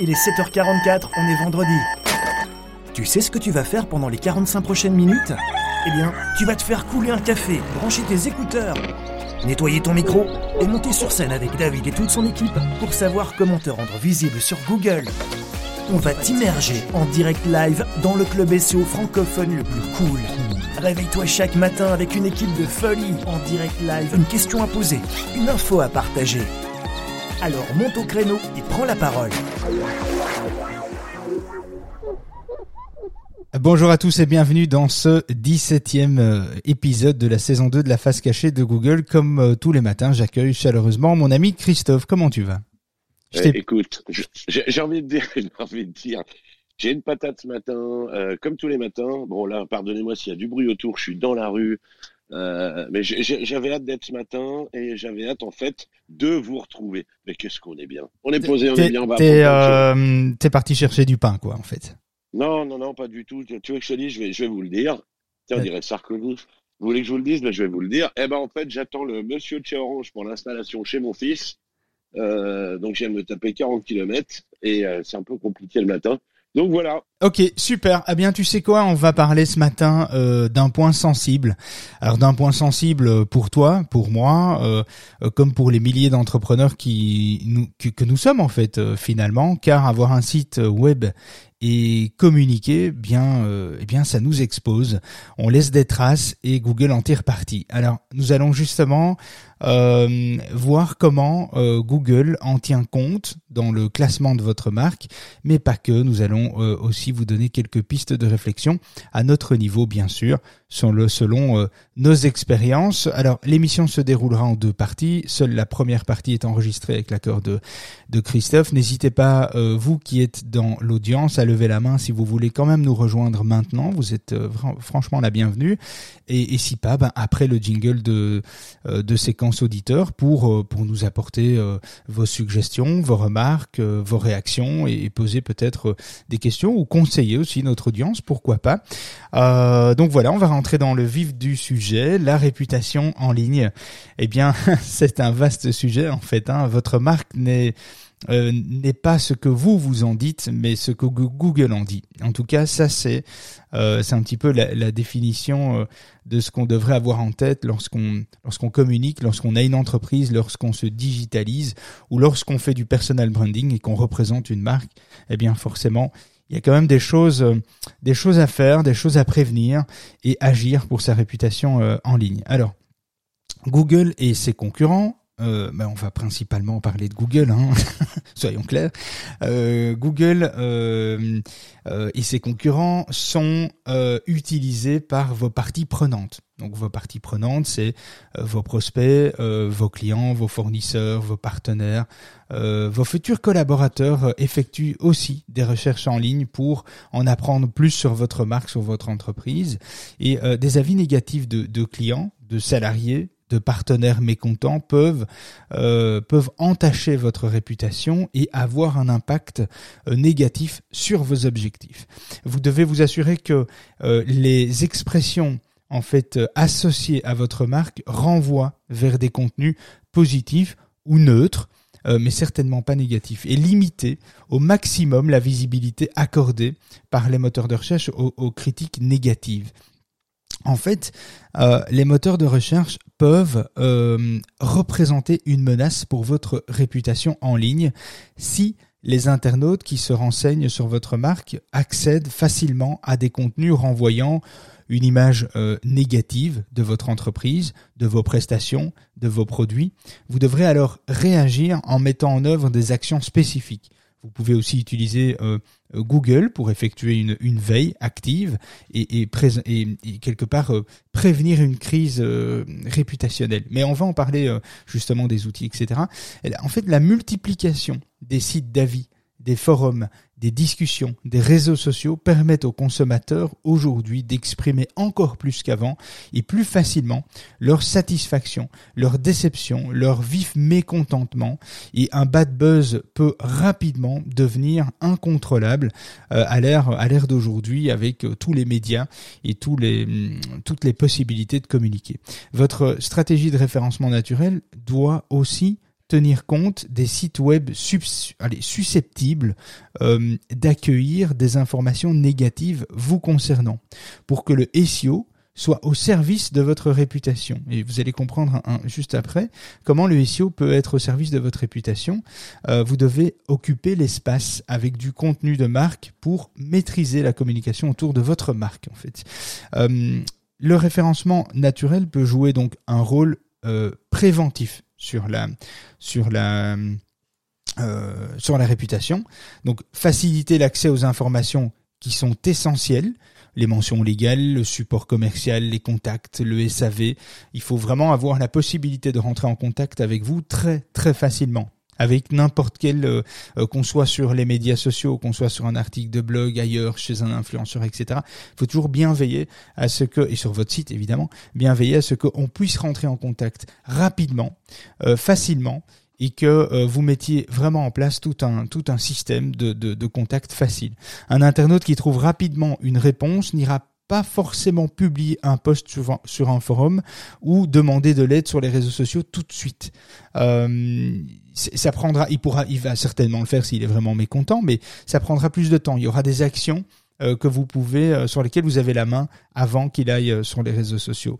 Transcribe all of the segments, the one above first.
il est 7h44, on est vendredi. Tu sais ce que tu vas faire pendant les 45 prochaines minutes? Eh bien, tu vas te faire couler un café, brancher tes écouteurs, nettoyer ton micro et monter sur scène avec David et toute son équipe pour savoir comment te rendre visible sur Google. On va t'immerger en direct live dans le club SEO francophone le plus cool. Réveille-toi chaque matin avec une équipe de folie en direct live, une question à poser, une info à partager. Alors monte au créneau et prends la parole. Bonjour à tous et bienvenue dans ce 17e euh, épisode de la saison 2 de la face cachée de Google. Comme euh, tous les matins, j'accueille chaleureusement mon ami Christophe. Comment tu vas? Je eh, Écoute, j'ai envie de dire, j'ai envie de dire, j'ai une patate ce matin, euh, comme tous les matins. Bon là, pardonnez-moi s'il y a du bruit autour, je suis dans la rue, mais j'avais hâte d'être ce matin et j'avais hâte en fait de vous retrouver. Mais qu'est-ce qu'on est bien On est posé, on est bien. T'es parti chercher du pain, quoi, en fait. Non, non, non, pas du tout. Tu veux que je te dise, je vais, je vais vous le dire. Tiens, on dirait Sarkozy. Vous voulez que je vous le dise ben, Je vais vous le dire. Eh ben, en fait, j'attends le monsieur de chez Orange pour l'installation chez mon fils. Euh, donc, de me taper 40 km et euh, c'est un peu compliqué le matin. Donc voilà. Ok, super. Eh bien, tu sais quoi On va parler ce matin euh, d'un point sensible. Alors, d'un point sensible pour toi, pour moi, euh, euh, comme pour les milliers d'entrepreneurs qui nous que, que, nous sommes en fait finalement, car avoir un site web et communiquer, bien, euh, eh bien, ça nous expose. On laisse des traces et Google en tire parti. Alors, nous allons justement euh, voir comment euh, Google en tient compte dans le classement de votre marque, mais pas que. Nous allons aussi vous donner quelques pistes de réflexion à notre niveau, bien sûr, selon, selon nos expériences. Alors, l'émission se déroulera en deux parties. Seule la première partie est enregistrée avec l'accord de, de Christophe. N'hésitez pas, vous qui êtes dans l'audience, à lever la main si vous voulez quand même nous rejoindre maintenant. Vous êtes euh, franchement la bienvenue. Et, si pas, ben, après le jingle de, euh, de séquence auditeur pour, euh, pour nous apporter vos suggestions, vos remarques, vos réactions et, poser peut-être des questions ou conseiller aussi notre audience, pourquoi pas. donc voilà, on va rentrer dans le vif du sujet, la réputation en ligne. Eh bien, c'est un vaste sujet en fait. Hein. Votre marque n'est euh, n'est pas ce que vous vous en dites, mais ce que Google en dit. En tout cas, ça c'est euh, c'est un petit peu la, la définition euh, de ce qu'on devrait avoir en tête lorsqu'on lorsqu'on communique, lorsqu'on a une entreprise, lorsqu'on se digitalise ou lorsqu'on fait du personal branding et qu'on représente une marque. Eh bien, forcément, il y a quand même des choses, euh, des choses à faire, des choses à prévenir et agir pour sa réputation en ligne. Alors, Google et ses concurrents euh, ben on va principalement parler de Google, hein, soyons clairs. Euh, Google euh, euh, et ses concurrents sont euh, utilisés par vos parties prenantes. Donc vos parties prenantes, c'est vos prospects, vos clients, vos fournisseurs, vos partenaires, vos futurs collaborateurs effectuent aussi des recherches en ligne pour en apprendre plus sur votre marque, sur votre entreprise. Et des avis négatifs de, clients, de salariés, de partenaires mécontents peuvent euh, peuvent entacher votre réputation et avoir un impact euh, négatif sur vos objectifs. Vous devez vous assurer que euh, les expressions en fait associées à votre marque renvoient vers des contenus positifs ou neutres mais certainement pas négatifs, et limiter au maximum la visibilité accordée par les moteurs de recherche aux critiques négatives. En fait, euh, les moteurs de recherche peuvent euh, représenter une menace pour votre réputation en ligne si les internautes qui se renseignent sur votre marque accèdent facilement à des contenus renvoyant une image euh, négative de votre entreprise, de vos prestations, de vos produits. Vous devrez alors réagir en mettant en œuvre des actions spécifiques. Vous pouvez aussi utiliser euh, euh, Google pour effectuer une, veille active et, et, quelque part prévenir une crise réputationnelle. Mais on va en parler justement des outils, etc. En fait, la multiplication des sites d'avis, des forums, des discussions, des réseaux sociaux permettent aux consommateurs aujourd'hui d'exprimer encore plus qu'avant et plus facilement leur satisfaction, leur déception, leur vif mécontentement et un bad buzz peut rapidement devenir incontrôlable euh, à l'ère à l'ère d'aujourd'hui avec euh, tous les médias et tous les mm, toutes les possibilités de communiquer. Votre stratégie de référencement naturel doit aussi tenir compte des sites web susceptibles euh, d'accueillir des informations négatives vous concernant, pour que le SEO soit au service de votre réputation. Et vous allez comprendre juste après comment le SEO peut être au service de votre réputation. Euh, vous devez occuper l'espace avec du contenu de marque pour maîtriser la communication autour de votre marque en fait. Euh, le référencement naturel peut jouer donc un rôle préventif sur la sur la sur la réputation. Donc faciliter l'accès aux informations qui sont essentielles les mentions légales, le support commercial, les contacts, le SAV. Il faut vraiment avoir la possibilité de rentrer en contact avec vous très très facilement avec n'importe quel, euh, euh, qu'on soit sur les médias sociaux, qu'on soit sur un article de blog ailleurs, chez un influenceur, etc. Il faut toujours bien veiller à ce que, et sur votre site évidemment, bien veiller à ce qu'on puisse rentrer en contact rapidement, euh, facilement, et que vous mettiez vraiment en place tout un tout un système de, de, de contact facile. Un internaute qui trouve rapidement une réponse n'ira pas forcément publier un post sur, un forum ou demander de l'aide sur les réseaux sociaux tout de suite. Euh, ça prendra, il pourra, il va certainement le faire s'il est vraiment mécontent, mais ça prendra plus de temps. Il y aura des actions que vous pouvez euh, sur lesquels vous avez la main avant qu'il aille euh, sur les réseaux sociaux.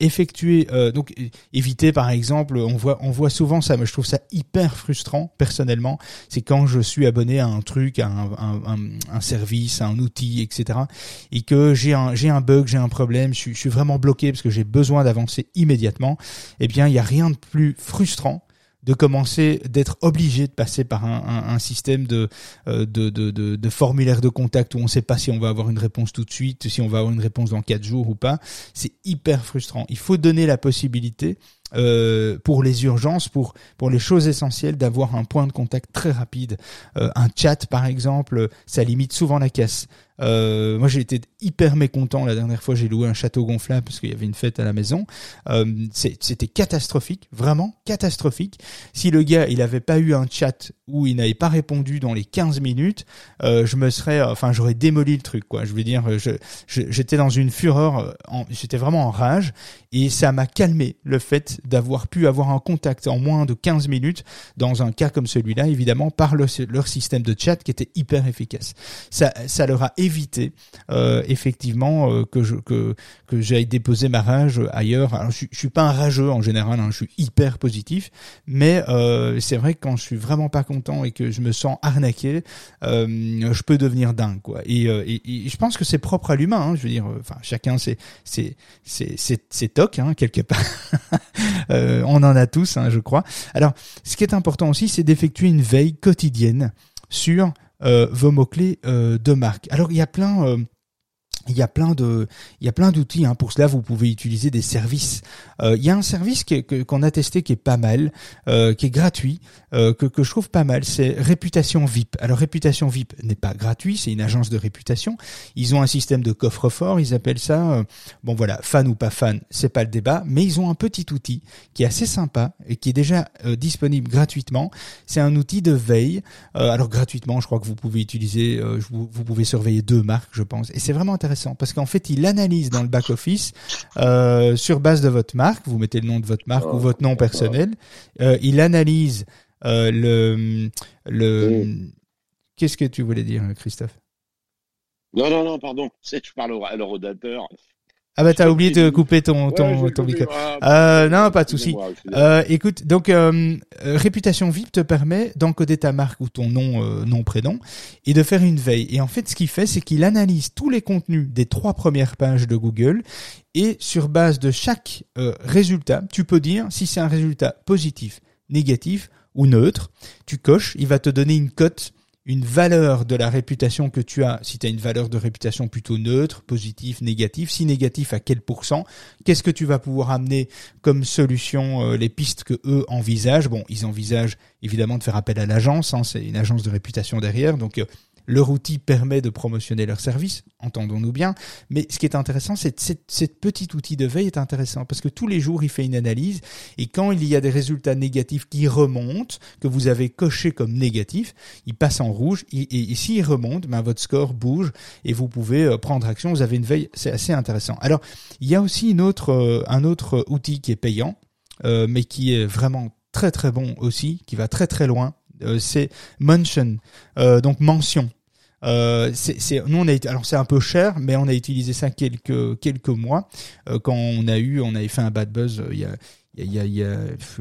effectuer donc éviter par exemple, on voit on voit souvent ça, mais je trouve ça hyper frustrant personnellement. C'est quand je suis abonné à un truc, à un, un, un, service, à un outil, etc. Et que j'ai un j'ai un bug, j'ai un problème, je, je suis vraiment bloqué parce que j'ai besoin d'avancer immédiatement. Eh bien, il n'y a rien de plus frustrant de commencer, d'être obligé de passer par un, système de, euh, de, de, de, de, formulaire de contact où on ne sait pas si on va avoir une réponse tout de suite, si on va avoir une réponse dans quatre jours ou pas. C'est hyper frustrant. Il faut donner la possibilité euh, pour les urgences, pour pour les choses essentielles, d'avoir un point de contact très rapide. Euh, un chat, par exemple, ça limite souvent la caisse. Euh, moi, j'ai été hyper mécontent la dernière fois. J'ai loué un château gonflable parce qu'il y avait une fête à la maison. Euh, C'était catastrophique, vraiment catastrophique. Si le gars, il avait pas eu un chat où il n'avait pas répondu dans les 15 minutes, euh, je me serais, enfin, j'aurais démoli le truc, quoi. Je veux dire, j'étais dans une fureur, j'étais vraiment en rage, et ça m'a calmé le fait d'avoir pu avoir un contact en moins de 15 minutes dans un cas comme celui-là, évidemment, par leur système de chat qui était hyper efficace. Ça, leur a évité euh, effectivement euh, que je que que j'aille déposer ma rage ailleurs. Alors, je, je suis pas un rageux en général, hein, je suis hyper positif, mais euh, c'est vrai que quand je suis vraiment pas content et que je me sens arnaqué, je peux devenir dingue quoi. Et, je pense que c'est propre à l'humain. Hein, je veux dire, enfin chacun c'est c'est toc hein, quelque part. On en a tous, hein, je crois. Alors, ce qui est important aussi, c'est d'effectuer une veille quotidienne sur vos mots-clés euh, de marque. Alors, il y a plein il y a plein d'outils. Hein. Pour cela, vous pouvez utiliser des services. Euh, il y a un service qu'on a testé qui est pas mal, euh, qui est gratuit, euh, que, je trouve pas mal. C'est Réputation VIP. Alors Réputation VIP n'est pas gratuit, c'est une agence de réputation. Ils ont un système de coffre-fort. Ils appellent ça, bon voilà, fan ou pas fan, c'est pas le débat, mais ils ont un petit outil qui est assez sympa et qui est déjà disponible gratuitement. C'est un outil de veille. alors gratuitement, je crois que vous pouvez utiliser, vous, vous pouvez surveiller deux marques, je pense, et c'est vraiment intéressant parce qu'en fait, il analyse dans le back office euh, sur base de votre marque. Vous mettez le nom de votre marque ou votre nom personnel. Euh, il analyse euh, le le. Qu'est-ce que tu voulais dire, Christophe? Non, non, non, pardon. Je parle à l'orodateur. Ah bah t'as oublié de couper ton ton, ton micro. Euh, non, pas de souci. Euh, écoute, donc euh, euh, réputation VIP te permet d'encoder ta marque ou ton nom nom prénom et de faire une veille. Et en fait, ce qu'il fait, c'est qu'il analyse tous les contenus des trois premières pages de Google et sur base de chaque résultat, tu peux dire si c'est un résultat positif, négatif ou neutre. Tu coches, il va te donner une cote une valeur de la réputation que tu as, si tu as une valeur de réputation plutôt neutre, positif, négatif, si négatif à quel pourcent, qu'est-ce que tu vas pouvoir amener comme solution, euh, les pistes que eux envisagent? Bon, ils envisagent évidemment de faire appel à l'agence, hein, c'est une agence de réputation derrière, donc euh, leur outil permet de promotionner leur service, entendons-nous bien. Mais ce qui est intéressant, c'est cette petit outil de veille est intéressant parce que tous les jours, il fait une analyse et quand il y a des résultats négatifs qui remontent, que vous avez coché comme négatif, il passe en rouge et, et, s'il remonte, ben votre score bouge et vous pouvez euh, prendre action. Vous avez une veille, c'est assez intéressant. Alors, il y a aussi euh, un autre outil qui est payant, euh, mais qui est vraiment très très bon aussi, qui va très très loin. C'est mention, donc mention. Euh, c'est, nous on a alors c'est un peu cher, mais on a utilisé ça quelques quelques mois euh, quand on a eu, on avait fait un bad buzz euh, il y a il y a, il y a,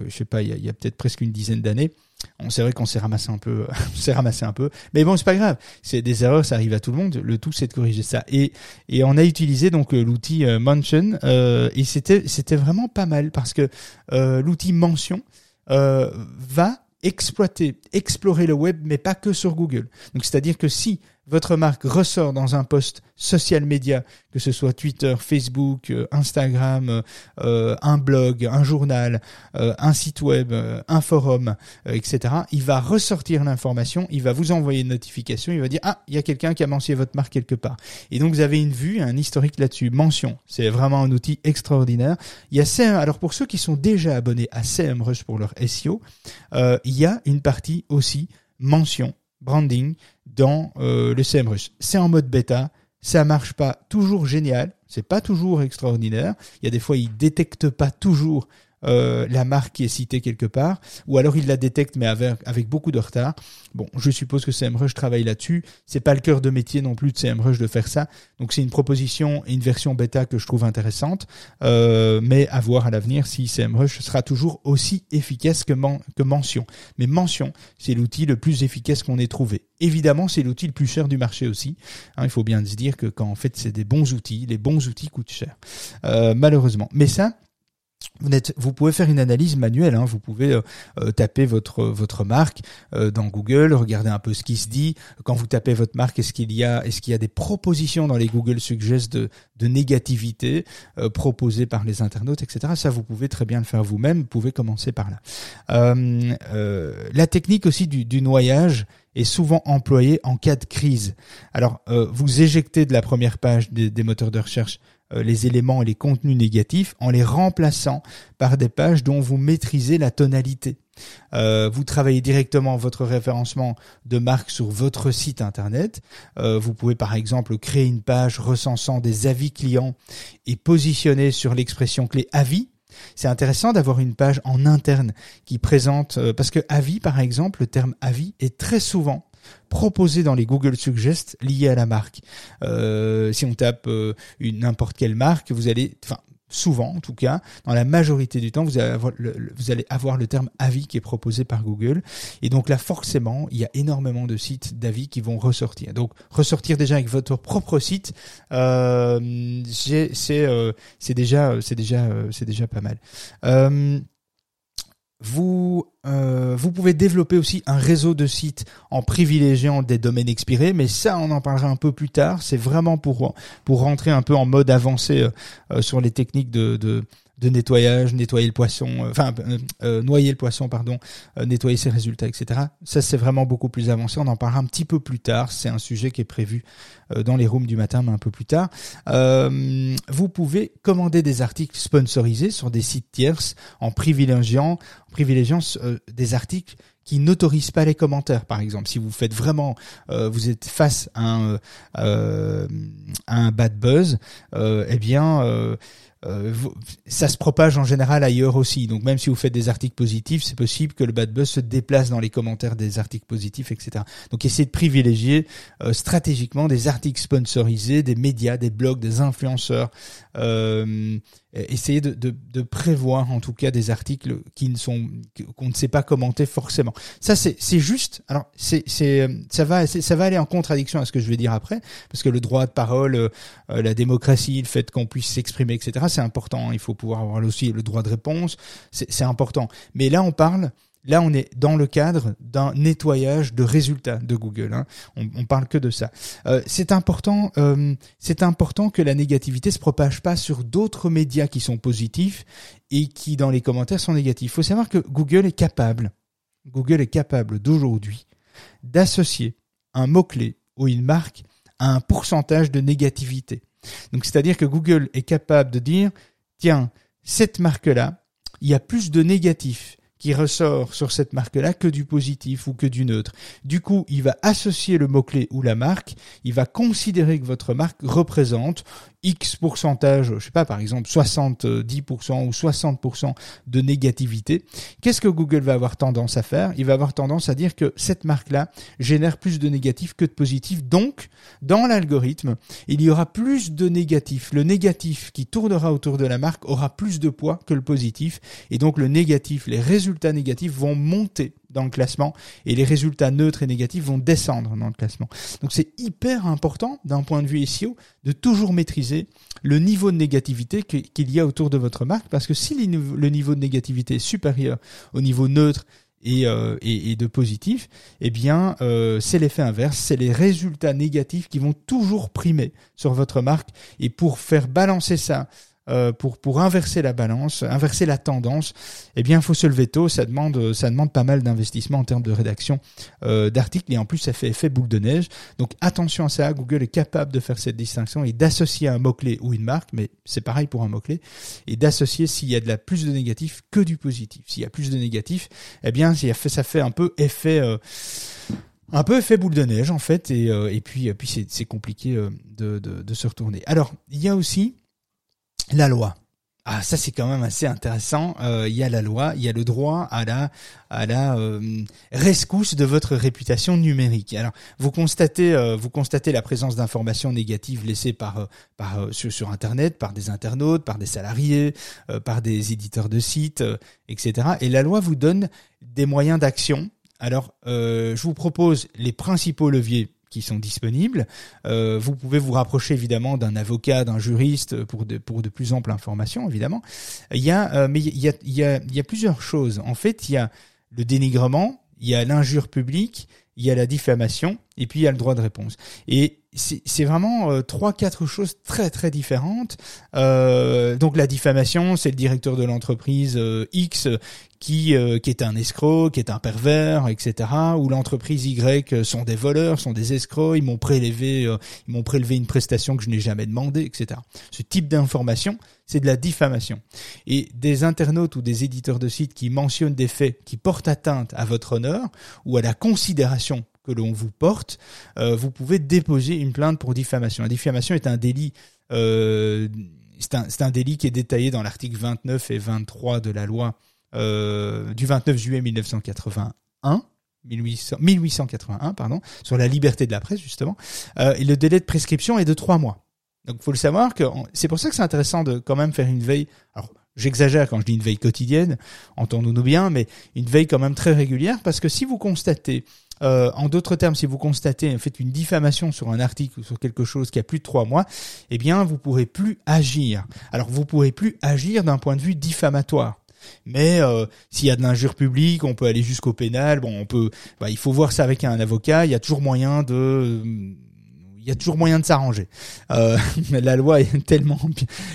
je sais pas, il y a, a peut-être presque une dizaine d'années. On c'est vrai qu'on s'est ramassé un peu, s'est ramassé un peu, mais bon c'est pas grave. C'est des erreurs, ça arrive à tout le monde. Le tout c'est de corriger ça. Et et on a utilisé donc l'outil Mention et c'était c'était vraiment pas mal parce que l'outil Mention va exploiter, explorer le web, mais pas que sur Google. Donc, c'est-à-dire que si votre marque ressort dans un post social média, que ce soit Twitter, Facebook, euh, Instagram, euh, un blog, un journal, euh, un site web, un forum, etc., il va ressortir l'information, il va vous envoyer une notification, il va dire ah il y a quelqu'un qui a mentionné votre marque quelque part. Et donc vous avez une vue, un historique là-dessus. Mention, c'est vraiment un outil extraordinaire. Il y a CM, alors pour ceux qui sont déjà abonnés à CMrush pour leur SEO, il y a une partie aussi mention branding dans euh, le CMrush. C'est en mode bêta, ça marche pas toujours génial, c'est pas toujours extraordinaire. Il y a des fois, il détecte pas toujours euh, la marque qui est citée quelque part, ou alors il la détecte mais avec, beaucoup de retard. Bon, je suppose que CMrush travaille là-dessus. C'est pas le cœur de métier non plus de CMrush de faire ça. Donc c'est une proposition et une version bêta que je trouve intéressante, euh, mais à voir à l'avenir si CMrush sera toujours aussi efficace que, que Mention. Mais Mention, c'est l'outil le plus efficace qu'on ait trouvé. Évidemment, c'est l'outil le plus cher du marché aussi. Hein, il faut bien se dire que quand en fait c'est des bons outils, les bons outils coûtent cher, euh, malheureusement. Mais ça, vous, vous pouvez faire une analyse manuelle. Hein. Vous pouvez euh, euh, taper votre votre marque euh, dans Google, regarder un peu ce qui se dit. Quand vous tapez votre marque, est-ce qu'il y a est-ce qu'il y a des propositions dans les Google Suggest de, de négativité proposées par les internautes, etc. Ça, vous pouvez très bien le faire vous-même. Vous pouvez commencer par là. la technique aussi du, du noyage est souvent employée en cas de crise. Alors, vous éjectez de la première page des, des moteurs de recherche euh, les éléments et les contenus négatifs en les remplaçant par des pages dont vous maîtrisez la tonalité. Euh, vous travaillez directement votre référencement de marque sur votre site internet. Euh, vous pouvez par exemple créer une page recensant des avis clients et positionner sur l'expression clé avis. C'est intéressant d'avoir une page en interne qui présente, parce que avis par exemple, le terme avis est très souvent proposés dans les Google Suggest liés à la marque. Euh, si on tape euh, n'importe quelle marque, vous allez, enfin souvent en tout cas, dans la majorité du temps, vous allez, avoir le, terme avis qui est proposé par Google. Et donc là, forcément, il y a énormément de sites d'avis qui vont ressortir. Donc ressortir déjà avec votre propre site, euh, c'est déjà c'est déjà c'est déjà pas mal. Vous, euh, vous pouvez développer aussi un réseau de sites en privilégiant des domaines expirés, mais ça, on en parlera un peu plus tard. C'est vraiment pour pour rentrer un peu en mode avancé euh, euh, sur les techniques de de nettoyage, nettoyer le poisson, euh, enfin euh, euh, noyer le poisson, pardon, nettoyer ses résultats, etc. Ça c'est vraiment beaucoup plus avancé. On en parlera un petit peu plus tard. C'est un sujet qui est prévu dans les rooms du matin, mais un peu plus tard. vous pouvez commander des articles sponsorisés sur des sites tierces en privilégiant, en privilégiant des articles qui n'autorisent pas les commentaires, par exemple. Si vous faites vraiment, vous êtes face à un, à un bad buzz, eh bien euh, ça se propage en général ailleurs aussi. Donc même si vous faites des articles positifs, c'est possible que le bad buzz se déplace dans les commentaires des articles positifs, etc. Donc essayez de privilégier euh, stratégiquement des articles sponsorisés, des médias, des blogs, des influenceurs. Euh, essayez de, prévoir en tout cas des articles qui ne sont qu'on ne sait pas commenter forcément. Ça c'est juste. Alors c'est ça va ça va aller en contradiction à ce que je vais dire après parce que le droit de parole, la démocratie, le fait qu'on puisse s'exprimer, etc c'est important. Il faut pouvoir avoir aussi le droit de réponse, c'est important. Mais là, on parle, là, on est dans le cadre d'un nettoyage de résultats de Google. Hein. On, on parle que de ça. Euh, c'est important, euh, c'est important que la négativité se propage pas sur d'autres médias qui sont positifs et qui, dans les commentaires, sont négatifs. Il faut savoir que Google est capable, Google est capable d'aujourd'hui d'associer un mot-clé ou une marque à un pourcentage de négativité. Donc c'est-à-dire que Google est capable de dire, tiens, cette marque-là, il y a plus de négatifs qui ressort sur cette marque-là que du positif ou que du neutre. Du coup, il va associer le mot-clé ou la marque, il va considérer que votre marque représente X pourcentage, je sais pas, par exemple 70% ou 60% de négativité. Qu'est-ce que Google va avoir tendance à faire? Il va avoir tendance à dire que cette marque-là génère plus de négatifs que de positifs. Donc, dans l'algorithme, il y aura plus de négatifs. Le négatif qui tournera autour de la marque aura plus de poids que le positif. Et donc, le négatif, les résultats négatifs vont monter dans le classement et les résultats neutres et négatifs vont descendre dans le classement. Donc c'est hyper important d'un point de vue SEO de toujours maîtriser le niveau de négativité qu'il y a autour de votre marque parce que si le niveau de négativité est supérieur au niveau neutre et, euh, de positif, eh bien euh, c'est l'effet inverse, c'est les résultats négatifs qui vont toujours primer sur votre marque et pour faire balancer ça euh, pour pour inverser la balance, inverser la tendance, eh bien, faut se lever tôt. Ça demande ça demande pas mal d'investissement en termes de rédaction euh, d'articles et en plus ça fait effet boule de neige. Donc attention à ça. Google est capable de faire cette distinction et d'associer un mot clé ou une marque, mais c'est pareil pour un mot clé, et d'associer s'il y a de la plus de négatif que du positif. S'il y a plus de négatif, eh bien, ça fait un peu effet. Euh, un peu effet boule de neige en fait et, et puis puis c'est compliqué de, de, se retourner. Alors il y a aussi la loi. Ah, ça c'est quand même assez intéressant. Euh, il y a la loi, il y a le droit à la à la euh, rescousse de votre réputation numérique. Alors, vous constatez euh, vous constatez la présence d'informations négatives laissées par par sur, sur, internet, par des internautes, par des salariés, par des éditeurs de sites, etc. Et la loi vous donne des moyens d'action. Alors, je vous propose les principaux leviers qui sont disponibles. Euh, vous pouvez vous rapprocher évidemment d'un avocat, d'un juriste pour de, pour de plus amples informations, évidemment. Il y a, euh, mais il y a, il y, a, il y a plusieurs choses. En fait, il y a le dénigrement, il y a l'injure publique, il y a la diffamation, et puis il y a le droit de réponse. Et c'est vraiment euh, trois, quatre choses très très différentes. Euh, donc la diffamation, c'est le directeur de l'entreprise euh, X qui qui est un escroc, qui est un pervers, etc. Ou l'entreprise Y sont des voleurs, sont des escrocs, ils m'ont prélevé, ils m'ont prélevé une prestation que je n'ai jamais demandé, etc. Ce type d'information, c'est de la diffamation. Et des internautes ou des éditeurs de sites qui mentionnent des faits qui portent atteinte à votre honneur ou à la considération que l'on vous porte, euh, vous pouvez déposer une plainte pour diffamation. La diffamation est un délit. Euh, c'est un, délit qui est détaillé dans l'article 29 et 23 de la loi euh, du 29 juillet 1981. 1881, pardon, sur la liberté de la presse justement, et le délai de prescription est de trois mois. Donc, il faut le savoir que c'est pour ça que c'est intéressant de quand même faire une veille. Alors, j'exagère quand je dis une veille quotidienne, entendons-nous bien, mais une veille quand même très régulière, parce que si vous constatez euh, en d'autres termes, si vous constatez, faites une diffamation sur un article ou sur quelque chose qui a plus de trois mois, eh bien, vous pourrez plus agir. Alors, vous pourrez plus agir d'un point de vue diffamatoire. Mais euh, s'il y a de l'injure publique, on peut aller jusqu'au pénal. Bon, on peut. Bah, il faut voir ça avec un avocat. Il y a toujours moyen de. Il y a toujours moyen de s'arranger. Euh, la loi est tellement,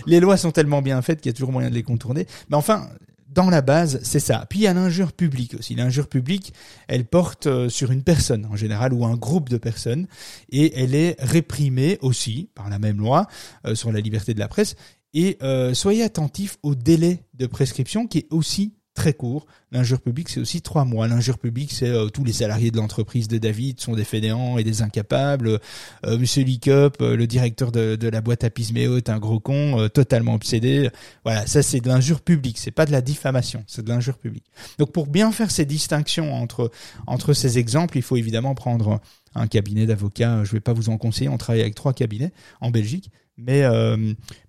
les lois sont tellement bien faites qu'il y a toujours moyen de les contourner. Mais enfin, dans la base, c'est ça. Puis il y a l'injure publique aussi. L'injure publique, elle porte euh, sur une personne en général ou un groupe de personnes et elle est réprimée aussi par la même loi euh, sur la liberté de la presse. Et euh, soyez attentifs au délai de prescription qui est aussi très court. L'injure publique, c'est aussi trois mois. L'injure publique, c'est euh, tous les salariés de l'entreprise de David sont des fainéants et des incapables. Euh, Monsieur Licup, euh, le directeur de, de, la boîte à Pisméo, est un gros con, totalement obsédé. Voilà, ça c'est de l'injure publique, c'est pas de la diffamation, c'est de l'injure publique. Donc pour bien faire ces distinctions entre entre ces exemples, il faut évidemment prendre un cabinet d'avocats. Je vais pas vous en conseiller, on travaille avec trois cabinets en Belgique. Mais,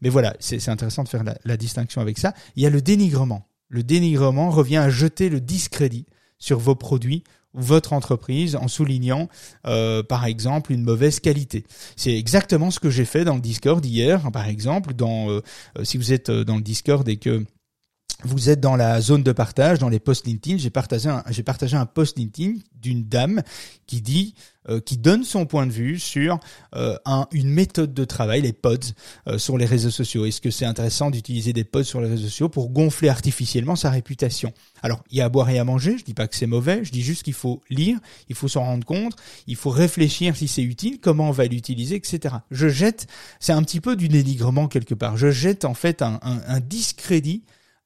mais voilà, c'est intéressant de faire la, la distinction avec ça. Il y a le dénigrement. Le dénigrement revient à jeter le discrédit sur vos produits ou votre entreprise en soulignant euh, par exemple une mauvaise qualité. C'est exactement ce que j'ai fait dans le Discord hier par exemple dans euh, euh, si vous êtes dans le Discord et que vous êtes dans la zone de partage, dans les posts LinkedIn. J'ai partagé un, j'ai partagé un post LinkedIn d'une dame qui dit, euh, qui donne son point de vue sur euh, un, une méthode de travail, les pods, euh, sur les réseaux sociaux. Est-ce que c'est intéressant d'utiliser des pods sur les réseaux sociaux pour gonfler artificiellement sa réputation? Alors, il y a à boire et à manger. Je dis pas que c'est mauvais. Je dis juste qu'il faut lire, il faut s'en rendre compte, il faut réfléchir si c'est utile, comment on va l'utiliser, etc. Je jette, c'est un petit peu du dénigrement quelque part. Je jette en fait un, un, un discrédit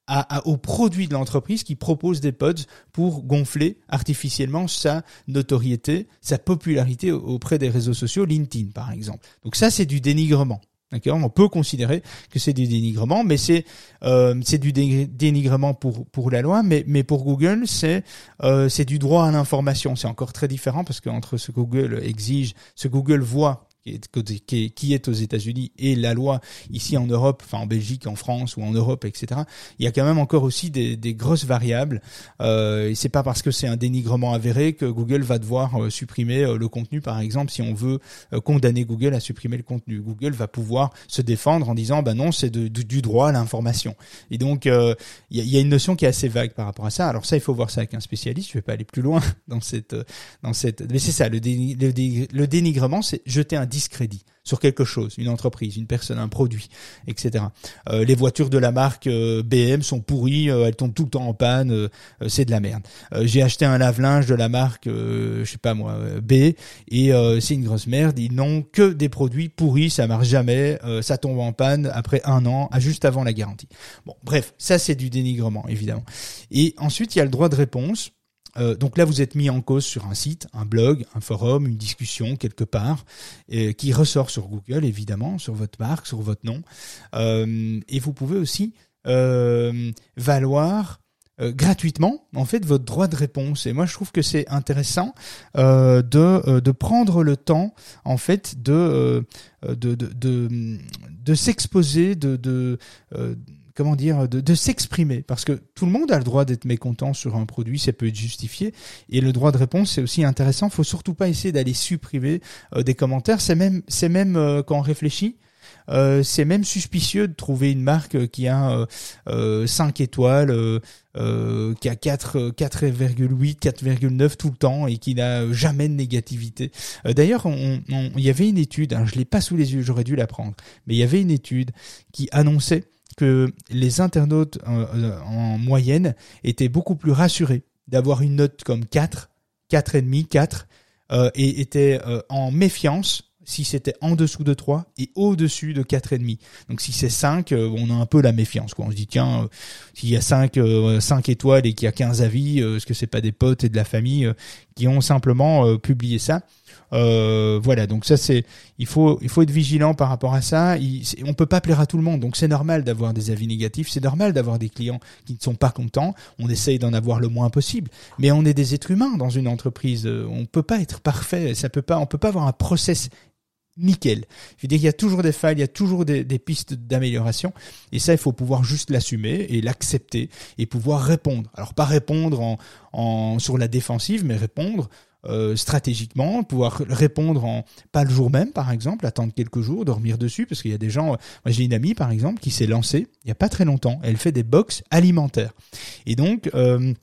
à, aux produits de l'entreprise qui propose des pods pour gonfler artificiellement sa notoriété, sa popularité auprès des réseaux sociaux, LinkedIn par exemple. Donc ça, c'est du dénigrement. On peut considérer que c'est du dénigrement, mais c'est euh, c'est du dénigrement pour pour la loi, mais mais pour Google c'est euh, c'est du droit à l'information. C'est encore très différent parce qu'entre ce que Google exige, ce que Google voit qui est, aux États-Unis et la loi ici en Europe, enfin en Belgique, en France ou en Europe, etc. Il y a quand même encore aussi des, grosses variables. Euh, c'est pas parce que c'est un dénigrement avéré que Google va devoir euh, supprimer euh, le contenu, par exemple, si on veut euh, condamner Google à supprimer le contenu. Google va pouvoir se défendre en disant, bah non, c'est du droit à l'information. Et donc, il y, a, une notion qui est assez vague par rapport à ça. Alors ça, il faut voir ça avec un spécialiste. Je vais pas aller plus loin dans cette, dans cette. Mais c'est ça, le, le dénigrement, c'est jeter un discrédit sur quelque chose, une entreprise, une personne, un produit, etc. Euh, les voitures de la marque euh, BM sont pourries, euh, elles tombent tout le temps en panne, c'est de la merde. J'ai acheté un lave-linge de la marque, je sais pas moi, B, et c'est une grosse merde. Ils n'ont que des produits pourris, ça marche jamais, ça tombe en panne après un an, juste avant la garantie. Bon, bref, ça c'est du dénigrement évidemment. Et ensuite il y a le droit de réponse. Euh, donc là, vous êtes mis en cause sur un site, un blog, un forum, une discussion quelque part, euh, qui ressort sur Google évidemment, sur votre marque, sur votre nom, euh, et vous pouvez aussi valoir gratuitement en fait votre droit de réponse. Et moi je trouve que c'est intéressant de de prendre le temps en fait de de de de, de s'exposer de de comment dire, de, s'exprimer, parce que tout le monde a le droit d'être mécontent sur un produit, ça peut être justifié, et le droit de réponse c'est aussi intéressant. Faut surtout pas essayer d'aller supprimer euh, des commentaires. C'est même, c'est même euh, quand on réfléchit. Euh, c'est même suspicieux de trouver une marque qui a 5 étoiles, qui a 4, 4,8, 4,9 tout le temps et qui n'a jamais de négativité. D'ailleurs, il y avait une étude, hein, je l'ai pas sous les yeux, j'aurais dû la prendre, mais il y avait une étude qui annonçait que les internautes euh, euh, en moyenne étaient beaucoup plus rassurés d'avoir une note comme 4, 4,5, 4, euh, et étaient euh, en méfiance si c'était en dessous de 3 et au-dessus de 4,5. Donc si c'est 5, on a un peu la méfiance. Quoi. On se dit, tiens, s'il y a 5, 5 étoiles et qu'il y a 15 avis, est-ce que c'est pas des potes et de la famille qui ont simplement publié ça? Euh, voilà, donc ça c'est, il faut, il faut être vigilant par rapport à ça. Il, on peut pas plaire à tout le monde, donc c'est normal d'avoir des avis négatifs, c'est normal d'avoir des clients qui ne sont pas contents. On essaye d'en avoir le moins possible, mais on est des êtres humains dans une entreprise. On peut pas être parfait, ça peut pas, on peut pas avoir un process nickel. Je veux dire, il y a toujours des failles, il y a toujours des, des pistes d'amélioration, et ça, il faut pouvoir juste l'assumer et l'accepter et pouvoir répondre. Alors pas répondre en, en sur la défensive, mais répondre euh, stratégiquement, pouvoir répondre en pas le jour même par exemple, attendre quelques jours, dormir dessus parce qu'il y a des gens. Euh, moi j'ai une amie par exemple qui s'est lancée il y a pas très longtemps. Elle fait des box alimentaires et donc euh,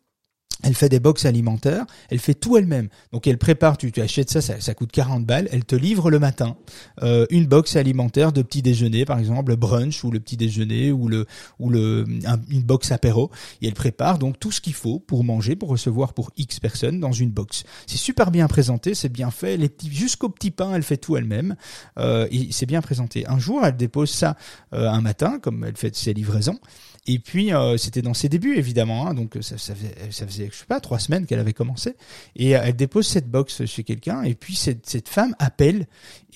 elle fait des box alimentaires, elle fait tout elle-même. Donc elle prépare, tu, tu achètes ça, ça, coûte 40 balles, elle te livre le matin euh, une box alimentaire de petit déjeuner, par exemple le brunch ou le petit déjeuner ou le ou le une box apéro, et elle prépare donc tout ce qu'il faut pour manger, pour recevoir pour X personnes dans une box. C'est super bien présenté, c'est bien fait, les petits jusqu'au petit pain, elle fait tout elle-même euh, et c'est bien présenté. Un jour, elle dépose ça euh, un matin, comme elle fait ses livraisons, et puis euh, c'était dans ses débuts évidemment, hein, donc ça, ça, faisait, ça faisait je sais pas trois semaines qu'elle avait commencé. Et euh, elle dépose cette box chez quelqu'un et puis cette, cette femme appelle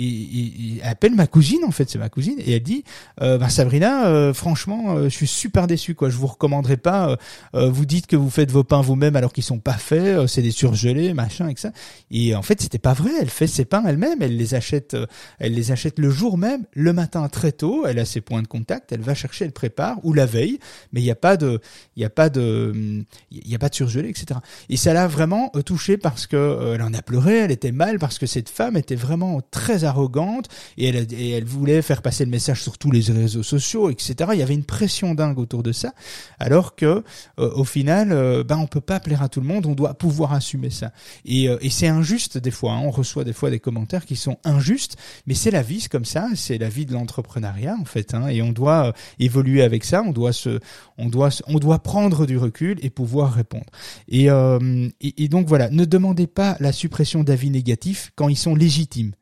et, appelle ma cousine en fait, c'est ma cousine et elle dit euh, bah, Sabrina, euh, franchement, euh, je suis super déçu quoi. Je vous recommanderais pas. vous dites que vous faites vos pains vous-même alors qu'ils sont pas faits, c'est des surgelés, machin et ça. Et en fait, c'était pas vrai. Elle fait ses pains elle-même. Elle les achète, elle les achète le jour même, le matin très tôt. Elle a ses points de contact. Elle va chercher, elle prépare ou la veille. Mais il n'y a pas de, il y a pas de, il y a pas de surgelé, etc. Et ça l'a vraiment touchée parce que elle en a pleuré. Elle était mal parce que cette femme était vraiment très arrogante et elle, et elle voulait faire passer le message sur tous les réseaux sociaux, etc. Il y avait une pression dingue autour de ça, alors que euh, au final, euh, ben on peut pas plaire à tout le monde, on doit pouvoir assumer ça. Et, euh, et c'est injuste des fois. Hein. on reçoit des fois des commentaires qui sont injustes, mais c'est la vie, c'est comme ça, c'est la vie de l'entrepreneuriat en fait, hein, et on doit évoluer avec ça, on doit se, on doit, prendre du recul et pouvoir répondre. Et, et, et donc voilà, ne demandez pas la suppression d'avis négatifs quand ils sont légitimes.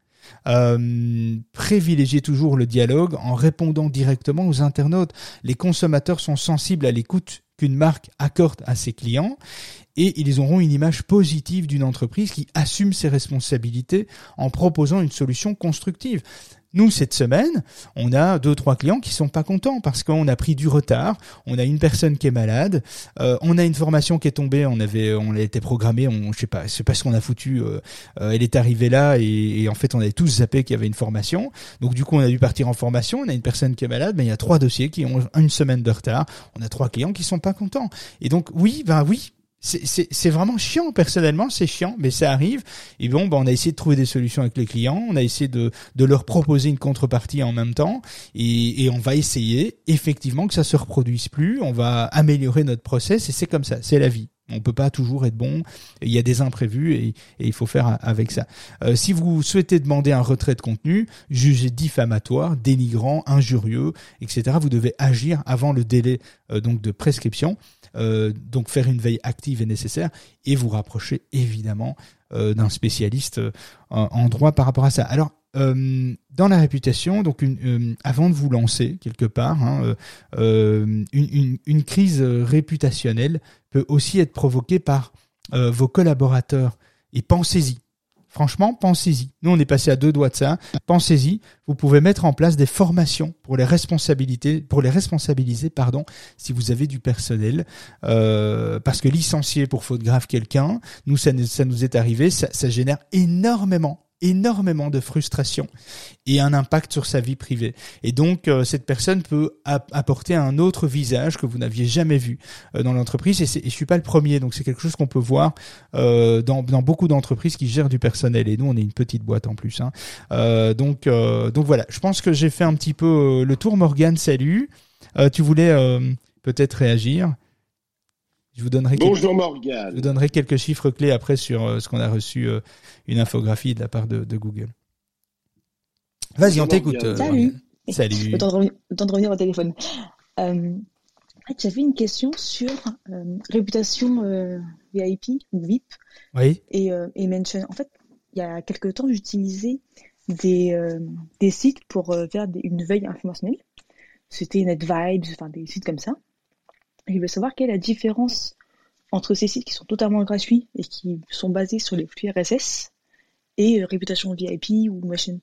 Euh, privilégiez toujours le dialogue en répondant directement aux internautes. Les consommateurs sont sensibles à l'écoute qu'une marque accorde à ses clients et ils auront une image positive d'une entreprise qui assume ses responsabilités en proposant une solution constructive. Nous, cette semaine, on a deux, trois clients qui sont pas contents parce qu'on a pris du retard. On a une personne qui est malade. Euh, on a une formation qui est tombée. On avait, on a été programmé. On, je sais pas, c'est qu'on a foutu. Euh, euh, elle est arrivée là et, et, en fait, on avait tous zappé qu'il y avait une formation. Donc du coup, on a dû partir en formation. On a une personne qui est malade, mais il y a trois dossiers qui ont une semaine de retard. On a trois clients qui sont pas contents. Et donc oui, ben oui, c'est vraiment chiant personnellement, c'est chiant, mais ça arrive. Et bon, ben, on a essayé de trouver des solutions avec les clients, on a essayé de, de leur proposer une contrepartie en même temps, et, et on va essayer effectivement que ça se reproduise plus. On va améliorer notre process, et c'est comme ça, c'est la vie. On peut pas toujours être bon. Il y a des imprévus et, et il faut faire avec ça. Euh, si vous souhaitez demander un retrait de contenu jugé diffamatoire, dénigrant, injurieux, etc., vous devez agir avant le délai euh, donc de prescription. Euh, donc faire une veille active est nécessaire et vous rapprocher évidemment euh, d'un spécialiste euh, en, droit par rapport à ça. Alors dans la réputation, donc avant de vous lancer quelque part, hein, une, crise réputationnelle peut aussi être provoquée par vos collaborateurs. Et pensez-y. Franchement, pensez-y. Nous, on est passé à deux doigts de ça. Pensez-y. Vous pouvez mettre en place des formations pour les responsabilités, pour les responsabiliser, pardon, si vous avez du personnel, euh, parce que licencier pour faute grave quelqu'un, nous, ça, nous est arrivé, ça génère énormément énormément de frustration et un impact sur sa vie privée. Et donc, euh, cette personne peut apporter un autre visage que vous n'aviez jamais vu euh, dans l'entreprise. Et, et je suis pas le premier, donc c'est quelque chose qu'on peut voir euh, dans, dans, beaucoup d'entreprises qui gèrent du personnel. Et nous, on est une petite boîte en plus. Hein. donc, donc voilà. Je pense que j'ai fait un petit peu le tour. Morgane, salut. tu voulais peut-être réagir? Je vous donnerai Bonjour Morgane. Je vous donnerai quelques chiffres clés après sur ce qu'on a reçu une infographie de la part de, Google. Vas-y, on t'écoute. Euh, Salut. Salut. Le temps, de revenir, au téléphone. Euh, J'avais une question sur euh, réputation euh, VIP ou VIP oui. et, et Mention. En fait, il y a quelques temps, j'utilisais des, des sites pour faire une veille informationnelle. C'était NetVibes, enfin des sites comme ça. Je voulais savoir quelle est la différence entre ces sites qui sont totalement gratuits et qui sont basés sur les flux RSS et euh, réputation VIP ou mention.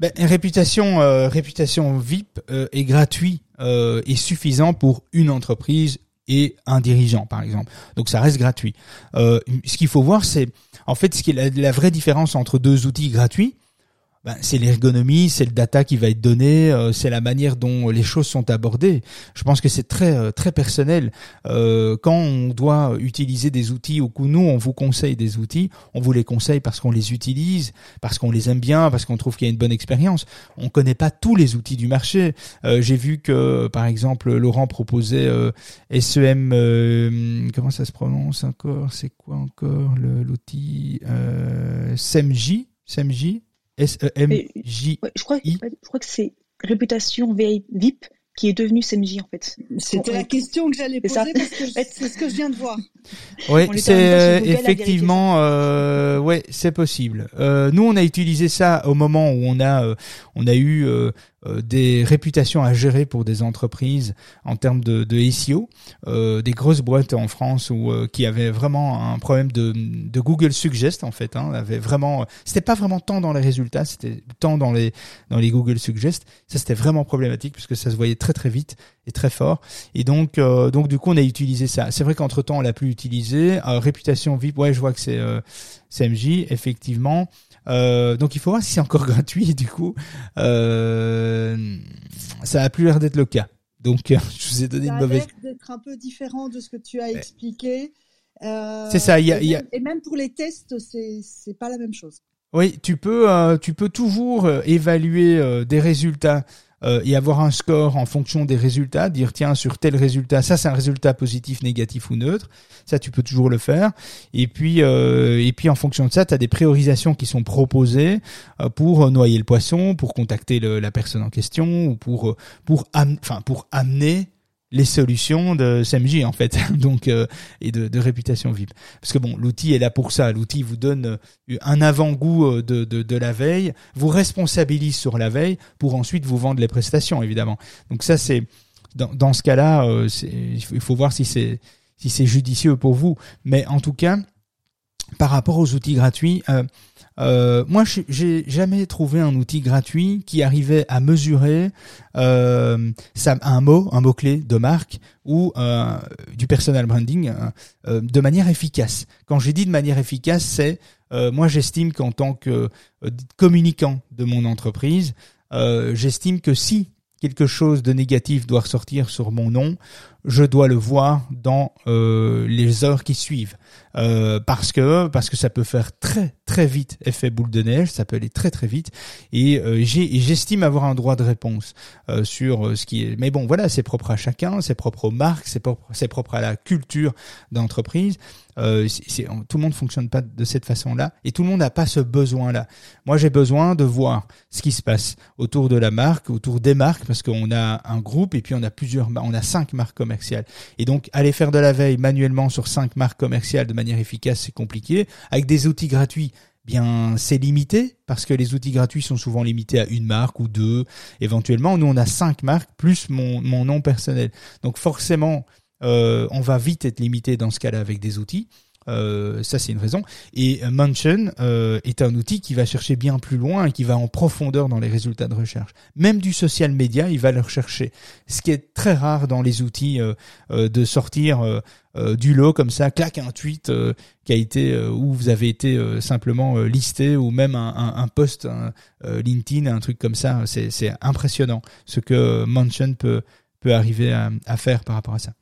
Ben, réputation, euh, réputation VIP euh, est gratuit et suffisant pour une entreprise et un dirigeant, par exemple. Donc ça reste gratuit. ce qu'il faut voir, c'est en fait ce qui est la vraie différence entre deux outils gratuits ben, c'est l'ergonomie, c'est le data qui va être donné, euh, c'est la manière dont les choses sont abordées. Je pense que c'est très euh, très personnel. Euh, quand on doit utiliser des outils, ou que nous on vous conseille des outils, on vous les conseille parce qu'on les utilise, parce qu'on les aime bien, parce qu'on trouve qu'il y a une bonne expérience. On connaît pas tous les outils du marché. J'ai vu que par exemple Laurent proposait SEM, comment ça se prononce encore? C'est quoi encore l'outil SEMJ SEMJ S-E-M-J. je, crois, je crois que c'est réputation VIP qui est devenu SMJ en fait. C'était la question que j'allais poser parce que c'est ce que je viens de voir. Oui, c'est effectivement, euh, ouais, c'est possible. Euh, nous, on a utilisé ça au moment où on a, euh, on a eu euh, euh, des réputations à gérer pour des entreprises en termes de, de SEO, euh, des grosses boîtes en France où euh, qui avaient vraiment un problème de, de Google Suggest en fait, hein, avait vraiment, c'était pas vraiment tant dans les résultats, c'était tant dans les dans les Google Suggest, ça c'était vraiment problématique puisque ça se voyait très très vite et très fort, et donc donc du coup on a utilisé ça. C'est vrai qu'entre temps on l'a plus utilisé. réputation VIP, ouais je vois que c'est CMJ effectivement. Euh, donc il faut voir si c'est encore gratuit. du coup, euh, ça a plus l'air d'être le cas. Donc je vous ai donné une mauvaise. Ça a l'air d'être un peu différent de ce que tu as expliqué. Euh, c'est ça. Y a, et, y a... Même, et même pour les tests, c'est c'est pas la même chose. Oui, tu peux euh, tu peux toujours euh, évaluer euh, des résultats euh, et avoir un score en fonction des résultats, dire tiens sur tel résultat, ça c'est un résultat positif, négatif ou neutre, ça tu peux toujours le faire. Et puis et puis en fonction de ça, tu as des priorisations qui sont proposées pour noyer le poisson, pour contacter le, la personne en question ou pour pour enfin pour amener les solutions de SMJ en fait, donc et de, de, réputation VIP. Parce que bon, l'outil est là pour ça. L'outil vous donne un avant-goût de, de, de, la veille, vous responsabilise sur la veille pour ensuite vous vendre les prestations évidemment. Donc ça c'est dans, dans ce cas-là, il faut voir si c'est si c'est judicieux pour vous. Mais en tout cas, par rapport aux outils gratuits, euh, euh, moi, j'ai jamais trouvé un outil gratuit qui arrivait à mesurer euh, un mot, un mot clé de marque ou euh, du personal branding euh, de manière efficace. Quand j'ai dit de manière efficace, c'est moi, j'estime qu'en tant que communicant de mon entreprise, j'estime que si quelque chose de négatif doit ressortir sur mon nom, je dois le voir dans les heures qui suivent. Euh, parce que parce que ça peut faire très très vite effet boule de neige, ça peut aller très très vite et euh, j'estime avoir un droit de réponse euh, sur ce qui est. Mais bon, voilà, c'est propre à chacun, c'est propre aux marques, c'est propre propre à la culture d'entreprise. Euh, tout le monde fonctionne pas de cette façon-là et tout le monde n'a pas ce besoin-là. Moi, j'ai besoin de voir ce qui se passe autour de la marque, autour des marques, parce qu'on a un groupe et puis on a plusieurs, on a cinq marques commerciales. Et donc, aller faire de la veille manuellement sur cinq marques commerciales de manière efficace, c'est compliqué. Avec des outils gratuits, bien c'est limité parce que les outils gratuits sont souvent limités à une marque ou deux éventuellement. Nous on a cinq marques plus mon, nom personnel. Donc forcément euh, on va vite être limité dans ce cas-là avec des outils. Euh, ça, c'est une raison. Et Mansion euh, est un outil qui va chercher bien plus loin et qui va en profondeur dans les résultats de recherche. Même du social media, il va le rechercher. Ce qui est très rare dans les outils euh, euh de sortir euh, du lot comme ça, claque un tweet qui a été où vous avez été simplement listé ou même un, un, un post un, LinkedIn, un truc comme ça. C'est impressionnant ce que Mansion peut peut arriver à, à faire par rapport à ça.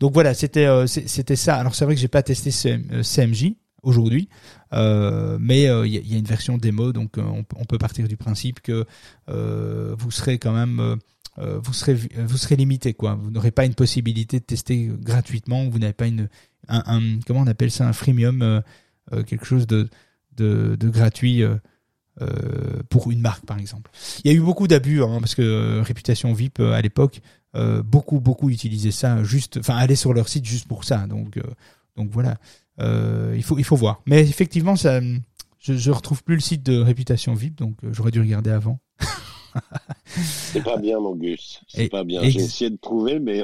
Donc voilà, c'était euh, c'était ça. Alors c'est vrai que j'ai pas testé CMJ euh, aujourd'hui, euh, mais il y, a une version démo, donc on, peut partir du principe que vous serez quand même vous serez vous serez limité quoi. Vous n'aurez pas une possibilité de tester gratuitement. Vous n'avez pas une un, comment on appelle ça un freemium quelque chose de de, gratuit. pour une marque par exemple. Il y a eu beaucoup d'abus hein, parce que réputation VIP à l'époque euh, beaucoup beaucoup utilisaient ça juste enfin aller sur leur site juste pour ça. Donc euh, donc voilà. Euh, il faut il faut voir. Mais effectivement ça je, je retrouve plus le site de réputation VIP donc j'aurais dû regarder avant c'est pas bien, mon Gus. C'est pas bien. J'ai essayé de trouver, mais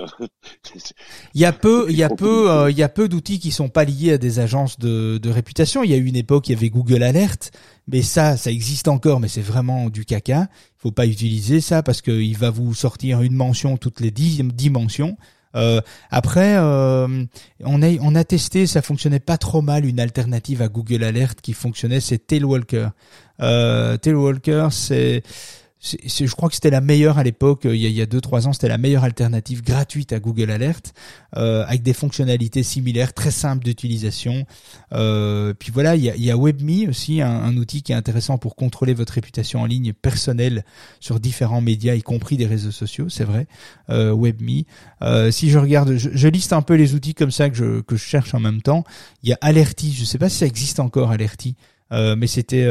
il y a peu, il y a peu, il y a peu d'outils qui sont pas liés à des agences de, de réputation. Il y a eu une époque, il y avait Google Alert, mais ça, ça existe encore, mais c'est vraiment du caca. Il faut pas utiliser ça parce qu'il va vous sortir une mention toutes les dix dimensions. Euh, après, euh, on a on a testé, ça fonctionnait pas trop mal. Une alternative à Google Alert qui fonctionnait, c'est Tailwalker. Euh, Tailwalker, c'est je crois que c'était la meilleure à l'époque, euh, il y a deux trois ans, c'était la meilleure alternative gratuite à Google Alert, euh, avec des fonctionnalités similaires, très simples d'utilisation. Euh, puis voilà, il y a, il y a WebMe aussi, un, outil qui est intéressant pour contrôler votre réputation en ligne personnelle sur différents médias, y compris des réseaux sociaux, c'est vrai. Euh, WebMe. Euh, si je regarde, je, liste un peu les outils comme ça que je que je cherche en même temps. Il y a Alerty, je sais pas si ça existe encore Alerty, euh, mais c'était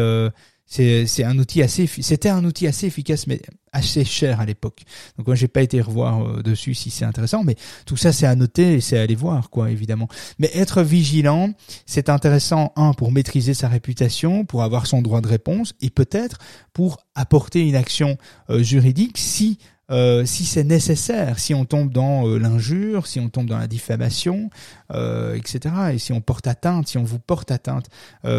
c'est un outil assez c'était un outil assez efficace mais assez cher à l'époque. Donc moi j'ai pas été revoir euh, dessus si c'est intéressant mais tout ça c'est à noter et c'est à aller voir quoi évidemment. Mais être vigilant, c'est intéressant un pour maîtriser sa réputation, pour avoir son droit de réponse et peut-être pour apporter une action euh, juridique si euh, si c'est nécessaire, si on tombe dans euh, l'injure, si on tombe dans la diffamation, euh, etc. Et si on porte atteinte, si on vous porte atteinte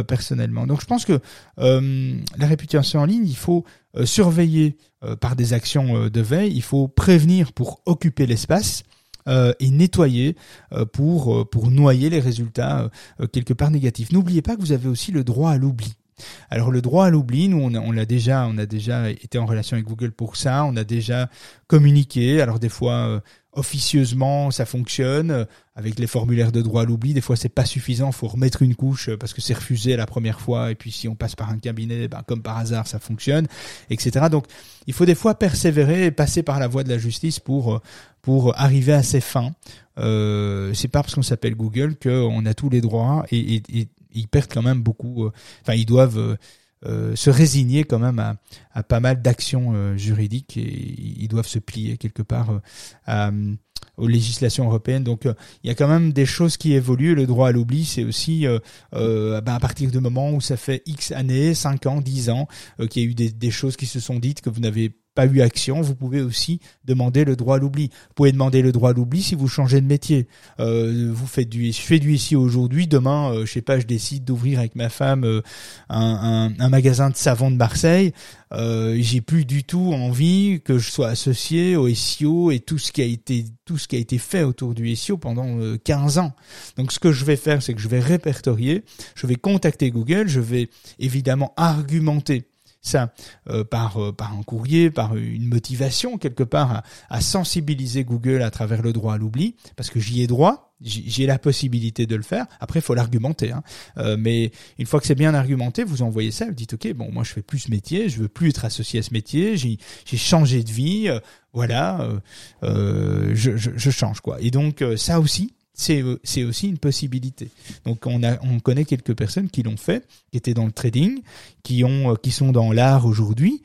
personnellement. Donc je pense que la réputation en ligne, il faut surveiller par des actions de veille, il faut prévenir pour occuper l'espace. et nettoyer pour pour noyer les résultats quelque part négatifs. N'oubliez pas que vous avez aussi le droit à l'oubli. Alors le droit à l'oubli, nous on, l'a déjà, on a déjà été en relation avec Google pour ça, on a déjà communiqué. Alors des fois euh, officieusement ça fonctionne avec les formulaires de droit à l'oubli. Des fois c'est pas suffisant, faut remettre une couche parce que c'est refusé la première fois et puis si on passe par un cabinet, ben, comme par hasard ça fonctionne, etc. Donc il faut des fois persévérer et passer par la voie de la justice pour pour arriver à ses fins. Euh, c'est pas parce qu'on s'appelle Google qu'on a tous les droits et, et, ils perdent quand même beaucoup. Euh, enfin, ils doivent euh, euh, se résigner quand même à, pas mal d'actions juridiques et ils doivent se plier quelque part aux législations européennes. Donc il y a quand même des choses qui évoluent. Le droit à l'oubli, c'est aussi ben, à partir du moment où ça fait X années, 5 ans, 10 ans, qu'il y a eu des, des, choses qui se sont dites que vous n'avez pas eu action, vous pouvez aussi demander le droit à l'oubli. Vous pouvez demander le droit à l'oubli si vous changez de métier. Euh, vous faites du, je fais du ici aujourd'hui, demain, euh, je sais pas, je décide d'ouvrir avec ma femme euh, un, un, un, magasin de savon de Marseille. Euh, j'ai plus du tout envie que je sois associé au SEO et tout ce qui a été tout ce qui a été fait autour du SEO pendant 15 euh, ans. Donc ce que je vais faire, c'est que je vais répertorier, je vais contacter Google, je vais évidemment argumenter ça euh, par euh, par un courrier, par une motivation quelque part à, sensibiliser Google à travers le droit à l'oubli, parce que j'y ai droit, j'ai la possibilité de le faire. Après, il faut l'argumenter. Hein. Euh, mais une fois que c'est bien argumenté, vous envoyez ça, vous dites ok, bon, moi je fais plus ce métier, je veux plus être associé à ce métier, j'ai changé de vie, voilà, je, je, change quoi. Et donc ça aussi, c'est aussi une possibilité. Donc on a on connaît quelques personnes qui l'ont fait, qui étaient dans le trading, qui ont euh, qui sont dans l'art aujourd'hui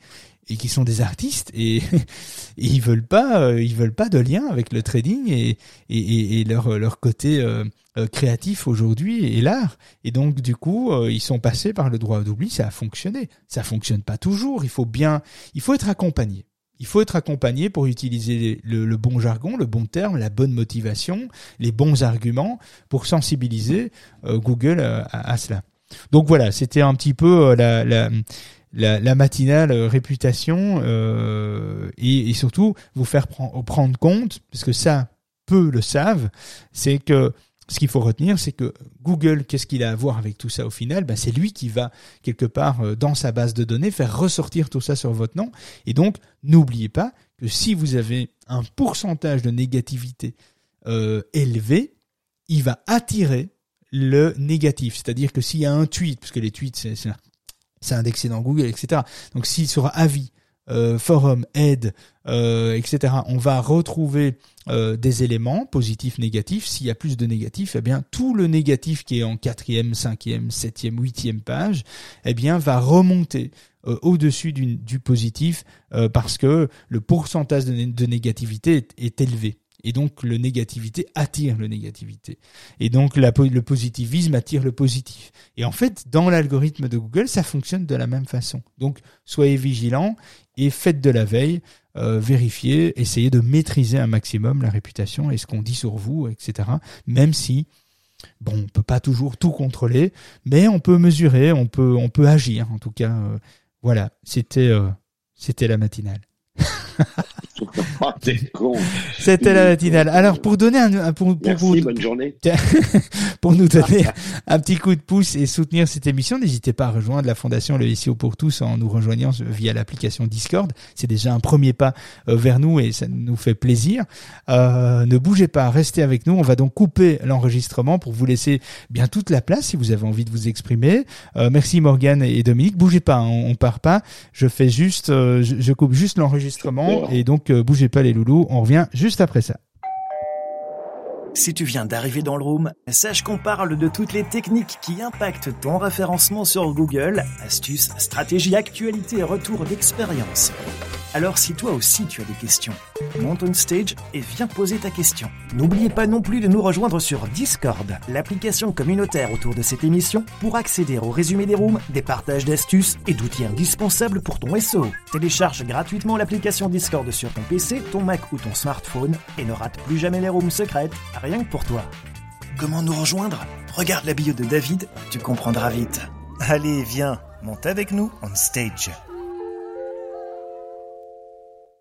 et qui sont des artistes et, et, ils veulent pas euh, ils veulent pas de lien avec le trading et et, et leur leur côté euh, créatif aujourd'hui et l'art. Et donc du coup ils sont passés par le droit d'oubli. Ça a fonctionné. Ça fonctionne pas toujours. Il faut bien il faut être accompagné il faut être accompagné pour utiliser le, bon jargon, le bon terme, la bonne motivation, les bons arguments pour sensibiliser euh, Google euh, à, cela. Donc voilà, c'était un petit peu euh, la, matinale réputation et, et, surtout vous faire prendre compte, parce que ça, peu le savent, c'est que ce qu'il faut retenir, c'est que Google, qu'est-ce qu'il a à voir avec tout ça au final? Ben, C'est lui qui va, quelque part, euh, dans sa base de données, faire ressortir tout ça sur votre nom. Et donc, n'oubliez pas que si vous avez un pourcentage de négativité euh, élevé, il va attirer le négatif. C'est-à-dire que s'il y a un tweet, parce que les tweets, c'est indexé dans Google, etc. Donc s'il sera avis, euh, forum, aide, euh, etc. On va retrouver euh, des éléments positifs, négatifs. S'il y a plus de négatifs, eh bien tout le négatif qui est en quatrième, cinquième, septième, huitième page, eh bien va remonter au-dessus du, positif parce que le pourcentage de, négativité est élevé. Et donc le négativité attire le négativité. Et donc le positivisme attire le positif. Et en fait, dans l'algorithme de Google, ça fonctionne de la même façon. Donc soyez vigilants et faites de la veille, euh, vérifiez, essayez de maîtriser un maximum la réputation et ce qu'on dit sur vous, etc. Même si bon, on peut pas toujours tout contrôler, mais on peut mesurer, on peut on peut agir. En tout cas, euh, voilà, c'était euh, c'était la matinale. C'était la matinale. Alors pour donner un pour, pour, Merci, bonne journée. pour nous donner un petit coup de pouce et soutenir cette émission, n'hésitez pas à rejoindre la fondation Le SEO pour tous en nous rejoignant via l'application Discord. C'est déjà un premier pas euh, vers nous et ça nous fait plaisir. Euh, ne bougez pas, restez avec nous. On va donc couper l'enregistrement pour vous laisser bien toute la place si vous avez envie de vous exprimer. Euh, merci Morgane et Dominique. Bougez pas, hein, on, part pas. Je fais juste, euh, je, je coupe juste l'enregistrement et donc bougez pas les loulous. On revient juste après ça. Si tu viens d'arriver dans le room, sache qu'on parle de toutes les techniques qui impactent ton référencement sur Google, astuces, stratégies, actualités et retours d'expérience. Alors si toi aussi tu as des questions, monte on stage et viens poser ta question. N'oubliez pas non plus de nous rejoindre sur Discord, l'application communautaire autour de cette émission pour accéder au résumé des rooms, des partages d'astuces et d'outils indispensables pour ton SEO. Télécharge gratuitement l'application Discord sur ton PC, ton Mac ou ton smartphone et ne rate plus jamais les rooms secrètes, rien que pour toi. Comment nous rejoindre? Regarde la bio de David, tu comprendras vite. Allez, viens, monte avec nous on stage.